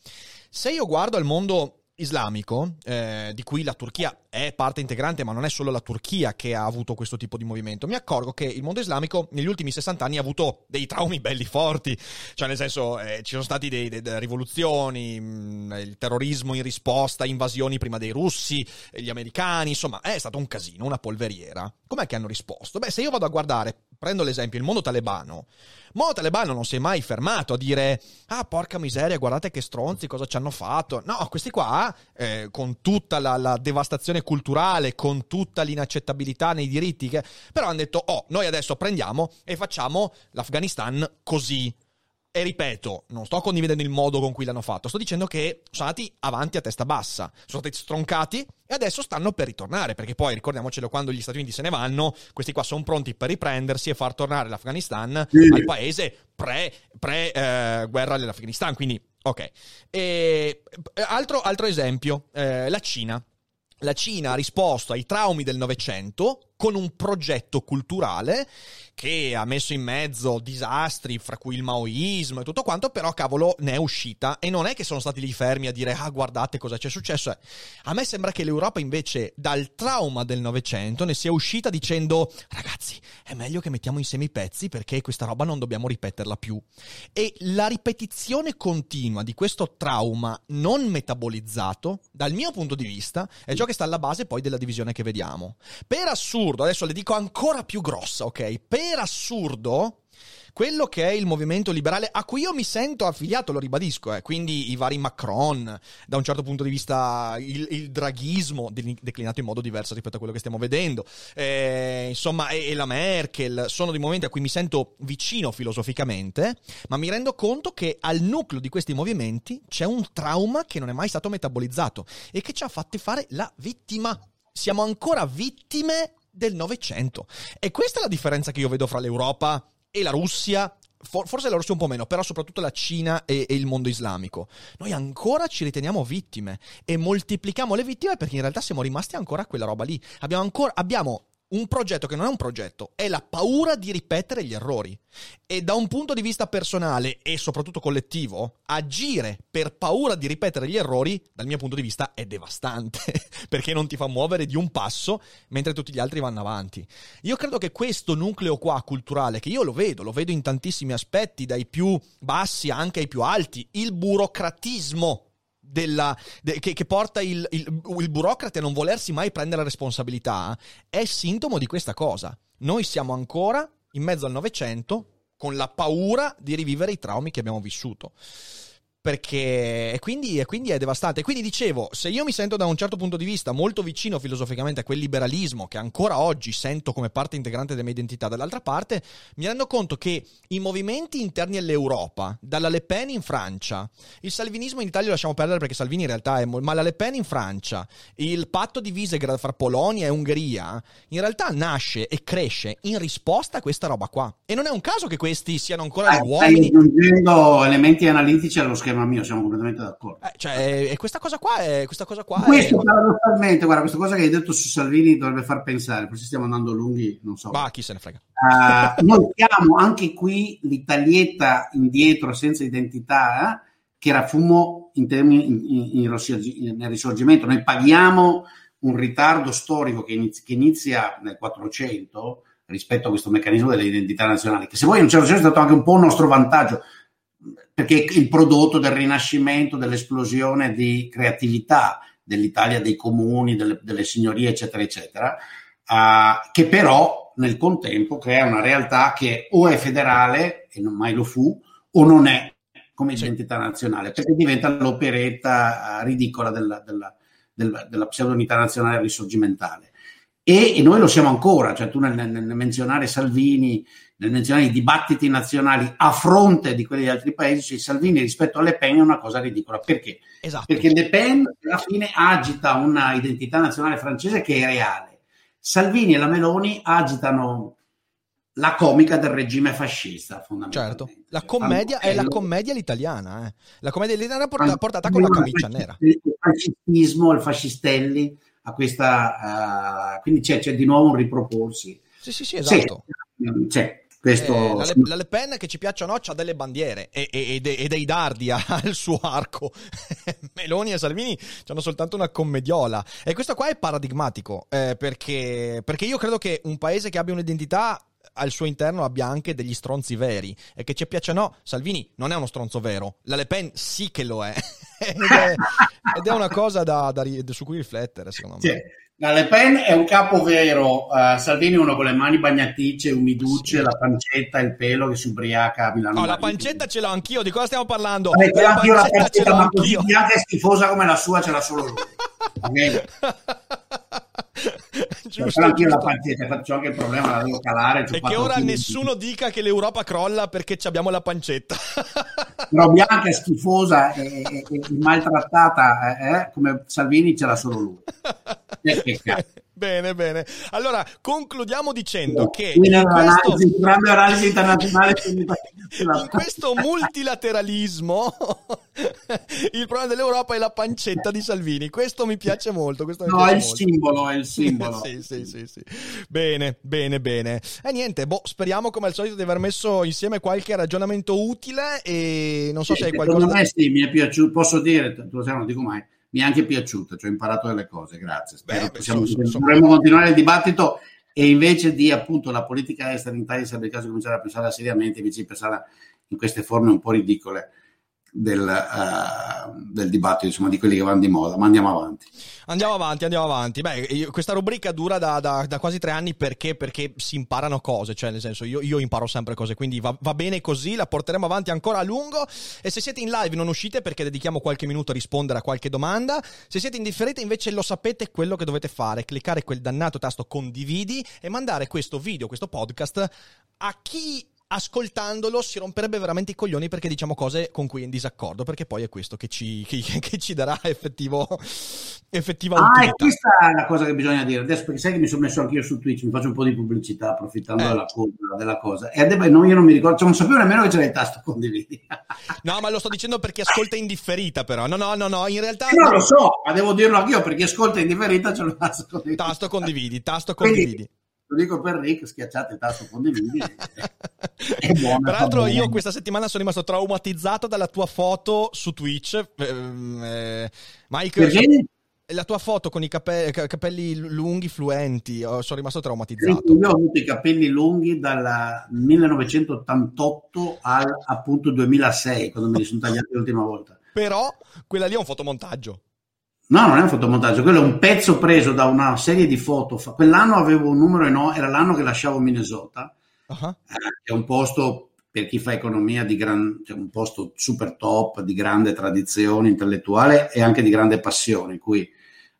Se io guardo al mondo islamico, eh, di cui la Turchia è parte integrante, ma non è solo la Turchia che ha avuto questo tipo di movimento, mi accorgo che il mondo islamico negli ultimi 60 anni ha avuto dei traumi belli forti, cioè nel senso eh, ci sono stati dei, dei, rivoluzioni, mh, mm, il terrorismo in risposta, invasioni prima dei russi, gli americani, insomma è stato un casino, una polveriera. Com'è che hanno risposto? Beh, se io vado a guardare, prendo l'esempio, il mondo talebano, Mo Talebano non si è mai fermato a dire ah porca miseria guardate che stronzi cosa ci hanno fatto. No, questi qua eh, con tutta la, la, devastazione culturale, con tutta l'inaccettabilità nei diritti, che... però hanno detto oh noi adesso prendiamo e facciamo l'Afghanistan così. E ripeto, non sto condividendo il modo con cui l'hanno fatto, sto dicendo che sono andati avanti a testa bassa, sono stati stroncati e adesso stanno per ritornare, perché poi ricordiamocelo, quando gli Stati Uniti se ne vanno, questi qua sono pronti per riprendersi e far tornare l'Afghanistan sì. al paese pre-guerra pre, eh, dell'Afghanistan. Quindi, ok. E, altro, altro esempio, eh, la Cina. La Cina ha risposto ai traumi del Novecento con un progetto culturale che ha messo in mezzo disastri, fra cui il maoismo e tutto quanto, però cavolo ne è uscita e non è che sono stati lì fermi a dire ah guardate cosa c'è successo. A me sembra che l'Europa invece dal trauma del Novecento ne sia uscita dicendo ragazzi è meglio che mettiamo insieme i pezzi perché questa roba non dobbiamo ripeterla più. E la ripetizione continua di questo trauma non metabolizzato, dal mio punto di vista, è ciò che sta alla base poi della divisione che vediamo. Per assurdo assurdo, adesso le dico ancora più grossa, ok? Per assurdo, quello che è il movimento liberale a cui io mi sento affiliato, lo ribadisco, eh, quindi i vari Macron, da un certo punto di vista il, il draghismo declinato in modo diverso rispetto a quello che stiamo vedendo, eh, insomma, e, e, la Merkel, sono dei movimenti a cui mi sento vicino filosoficamente, ma mi rendo conto che al nucleo di questi movimenti c'è un trauma che non è mai stato metabolizzato e che ci ha fatti fare la vittima. Siamo ancora vittime del Novecento. E questa è la differenza che io vedo fra l'Europa e la Russia. forse la Russia un po' meno, però soprattutto la Cina e, e, il mondo islamico. Noi ancora ci riteniamo vittime e moltiplichiamo le vittime perché in realtà siamo rimasti ancora a quella roba lì. Abbiamo ancora, abbiamo un progetto che non è un progetto, è la paura di ripetere gli errori. E da un punto di vista personale e soprattutto collettivo, agire per paura di ripetere gli errori, dal mio punto di vista, è devastante, perché non ti fa muovere di un passo mentre tutti gli altri vanno avanti. Io credo che questo nucleo qua culturale, che io lo vedo, lo vedo in tantissimi aspetti, dai più bassi anche ai più alti, il burocratismo della, de, che, che, porta il, il, il burocrate a non volersi mai prendere responsabilità è sintomo di questa cosa. Noi siamo ancora in mezzo al Novecento con la paura di rivivere i traumi che abbiamo vissuto perché e quindi, e quindi, è devastante. Quindi dicevo, se io mi sento da un certo punto di vista molto vicino filosoficamente a quel liberalismo che ancora oggi sento come parte integrante della mia identità, dall'altra parte mi rendo conto che i movimenti interni all'Europa, dalla Le Pen in Francia, il salvinismo in Italia lo lasciamo perdere perché Salvini in realtà è... ma la Le Pen in Francia, il patto di Visegrad fra Polonia e Ungheria, in realtà nasce e cresce in risposta a questa roba qua. E non è un caso che questi siano ancora gli uomini... Stai aggiungendo elementi analitici allo schema tema mio, siamo completamente d'accordo. Eh, cioè, e questa cosa qua è. Questa cosa qua questo, è... paradossalmente, guarda, questa cosa che hai detto su Salvini dovrebbe far pensare, forse stiamo andando lunghi, non so. Ma chi se ne frega. Uh, noi siamo anche qui l'Italietta indietro, senza identità, eh, che era fumo in termini in, in, in, nel risorgimento. Noi paghiamo un ritardo storico che inizia, che inizia nel 400 rispetto a questo meccanismo delle identità nazionali, che se vuoi in un certo senso è stato anche un po' un nostro vantaggio perché è il prodotto del rinascimento, dell'esplosione di creatività dell'Italia, dei comuni, delle, delle signorie, eccetera, eccetera, uh, che però nel contempo crea una realtà che o è federale, e non mai lo fu, o non è come identità nazionale, perché diventa l'operetta uh, ridicola della, della, della, della pseudo-unità nazionale risorgimentale. E, e, noi lo siamo ancora, cioè tu nel, nel menzionare Salvini nel menzionare i dibattiti nazionali a fronte di quelli di altri paesi, cioè Salvini rispetto a Le Pen è una cosa ridicola. Perché? Esatto. Perché Le Pen alla fine agita una identità nazionale francese che è reale. Salvini e la Meloni agitano la comica del regime fascista, fondamentalmente. Certo, la commedia è la commedia all'italiana, eh. la commedia all'italiana portata, portata con la camicia nera. Il fascistismo, il fascistelli, a questa, uh, quindi c'è, c'è, di nuovo un riproporsi. Sì, sì, sì, esatto. C'è, c'è questo... Eh, la, Le, la, Le, Pen, che ci piaccia o no, ha delle bandiere e, e, e, e dei dardi al suo arco. Meloni e Salvini hanno soltanto una commediola. E questo qua è paradigmatico, eh, perché, perché io credo che un paese che abbia un'identità al suo interno abbia anche degli stronzi veri e che ci piaccia o no, Salvini non è uno stronzo vero, la Le Pen sì che lo è ed, è ed, è una cosa da, da, su cui riflettere secondo me. Sì. La Le Pen è un capo vero, uh, Salvini uno con le mani bagnaticce, umiducce, sì. la pancetta, il pelo che si ubriaca a Milano. No, la pancetta ce l'ho anch'io, di cosa stiamo parlando? Vabbè, la pancetta, la pancetta, ma così bianca schifosa come la sua ce l'ha solo lui. Okay? Giusto, anche io la pancetta, faccio anche il problema, la devo calare. E che ora nessuno di... dica che l'Europa crolla perché abbiamo la pancetta. Però bianca, schifosa e, e, e maltrattata, eh, eh, come Salvini ce l'ha solo lui. Eh, bene, bene. Allora, concludiamo dicendo no, che in questo, analisi internazionale in questo multilateralismo il problema dell'Europa è la pancetta di Salvini. Questo mi piace molto. no, piace è il molto. simbolo, è il simbolo. sì, sì, sì, sì. Bene, bene, bene. E niente, boh, speriamo come al solito di aver messo insieme qualche ragionamento utile e non so sì, se hai qualcosa... Secondo me sì, mi è piaciuto, posso dire, lo sai, non dico mai mi è anche piaciuto, cioè ho imparato delle cose, grazie. Spero Beh, possiamo, so, so, dovremmo continuare il dibattito e invece di appunto la politica estera in Italia sarebbe il caso di cominciare a pensare seriamente invece di pensare in queste forme un po' ridicole del, uh, del dibattito, insomma, di quelli che vanno di moda. Ma andiamo avanti. Andiamo avanti, andiamo avanti. Beh, questa rubrica dura da, da, da, quasi tre anni perché? Perché si imparano cose, cioè nel senso io, io imparo sempre cose, quindi va, va, bene così, la porteremo avanti ancora a lungo e se siete in live non uscite perché dedichiamo qualche minuto a rispondere a qualche domanda, se siete indifferenti invece lo sapete quello che dovete fare, cliccare quel dannato tasto condividi e mandare questo video, questo podcast a chi ascoltandolo si romperebbe veramente i coglioni perché diciamo cose con cui è in disaccordo, perché poi è questo che ci, che, che ci darà effettivo, effettiva ah, utilità. Ah, questa è la cosa che bisogna dire. Adesso perché sai che mi sono messo anch'io su Twitch, mi faccio un po' di pubblicità approfittando eh. della, cosa, della, cosa. E adesso no, io non mi ricordo, cioè, non sapevo nemmeno che c'era il tasto condividi. no, ma lo sto dicendo perché ascolta in differita però. No, no, no, no, in realtà... No, lo so, ma devo dirlo anch'io perché ascolta in differita c'è lo tasto condividi. Tasto condividi, tasto condividi. Quindi, lo dico per Rick, schiacciate il tasto condividi. Peraltro io questa settimana sono rimasto traumatizzato dalla tua foto su Twitch. Ehm, eh, Mike, Perché? la tua foto con i capelli, capelli lunghi, fluenti, sono rimasto traumatizzato. Io ho avuto i capelli lunghi dal 1988 al appunto 2006, quando me li sono tagliati l'ultima volta. Però quella lì è un fotomontaggio. No, non è un fotomontaggio, quello è un pezzo preso da una serie di foto. Quell'anno avevo un numero enorme, era l'anno che lasciavo Minnesota, uh-huh. che è un posto per chi fa economia di gran, cioè un posto super top, di grande tradizione intellettuale e anche di grande passione, in cui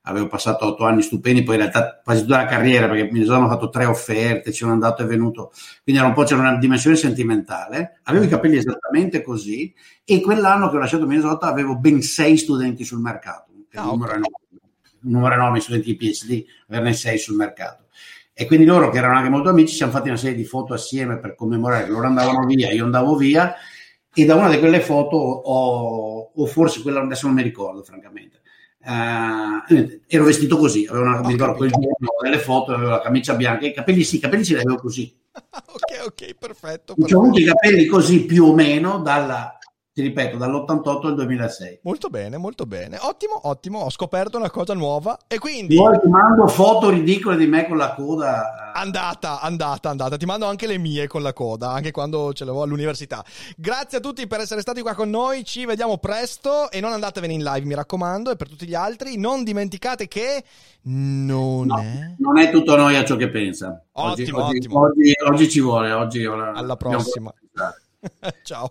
avevo passato otto anni stupendi, poi in realtà quasi tutta la carriera, perché mi sono fatto tre offerte, ci sono andato e venuto, quindi era un po' c'era una dimensione sentimentale. Avevo i capelli esattamente così e quell'anno che ho lasciato Minnesota avevo ben sei studenti sul mercato, ah, numero enorme, un numero enorme di studenti di PhD, averne sei sul mercato. E quindi loro, che erano anche molto amici, ci siamo fatti una serie di foto assieme per commemorare loro andavano via, io andavo via, e da una di quelle foto ho, o forse quella adesso non mi ricordo, francamente Uh, ero vestito così, avevo una, mi ricordo quel giorno delle foto, avevo la camicia bianca, i capelli sì, i capelli ce li avevo così. ok, ok, perfetto. perfetto. Ho avuto i capelli così più o meno dalla ti ripeto, dall'88 al 2006. Molto bene, molto bene. Ottimo, ottimo. Ho scoperto una cosa nuova e quindi... Poi ti mando foto ridicole di me con la coda. Andata, andata, andata. Ti mando anche le mie con la coda, anche quando ce l'avevo all'università. Grazie a tutti per essere stati qua con noi. Ci vediamo presto e non andatevene in live, mi raccomando. E per tutti gli altri, non dimenticate che non no, è... Non è tutto noi a ciò che pensa. Ottimo, oggi, ottimo. Oggi, oggi, ci vuole. Oggi Alla prossima. Ciao.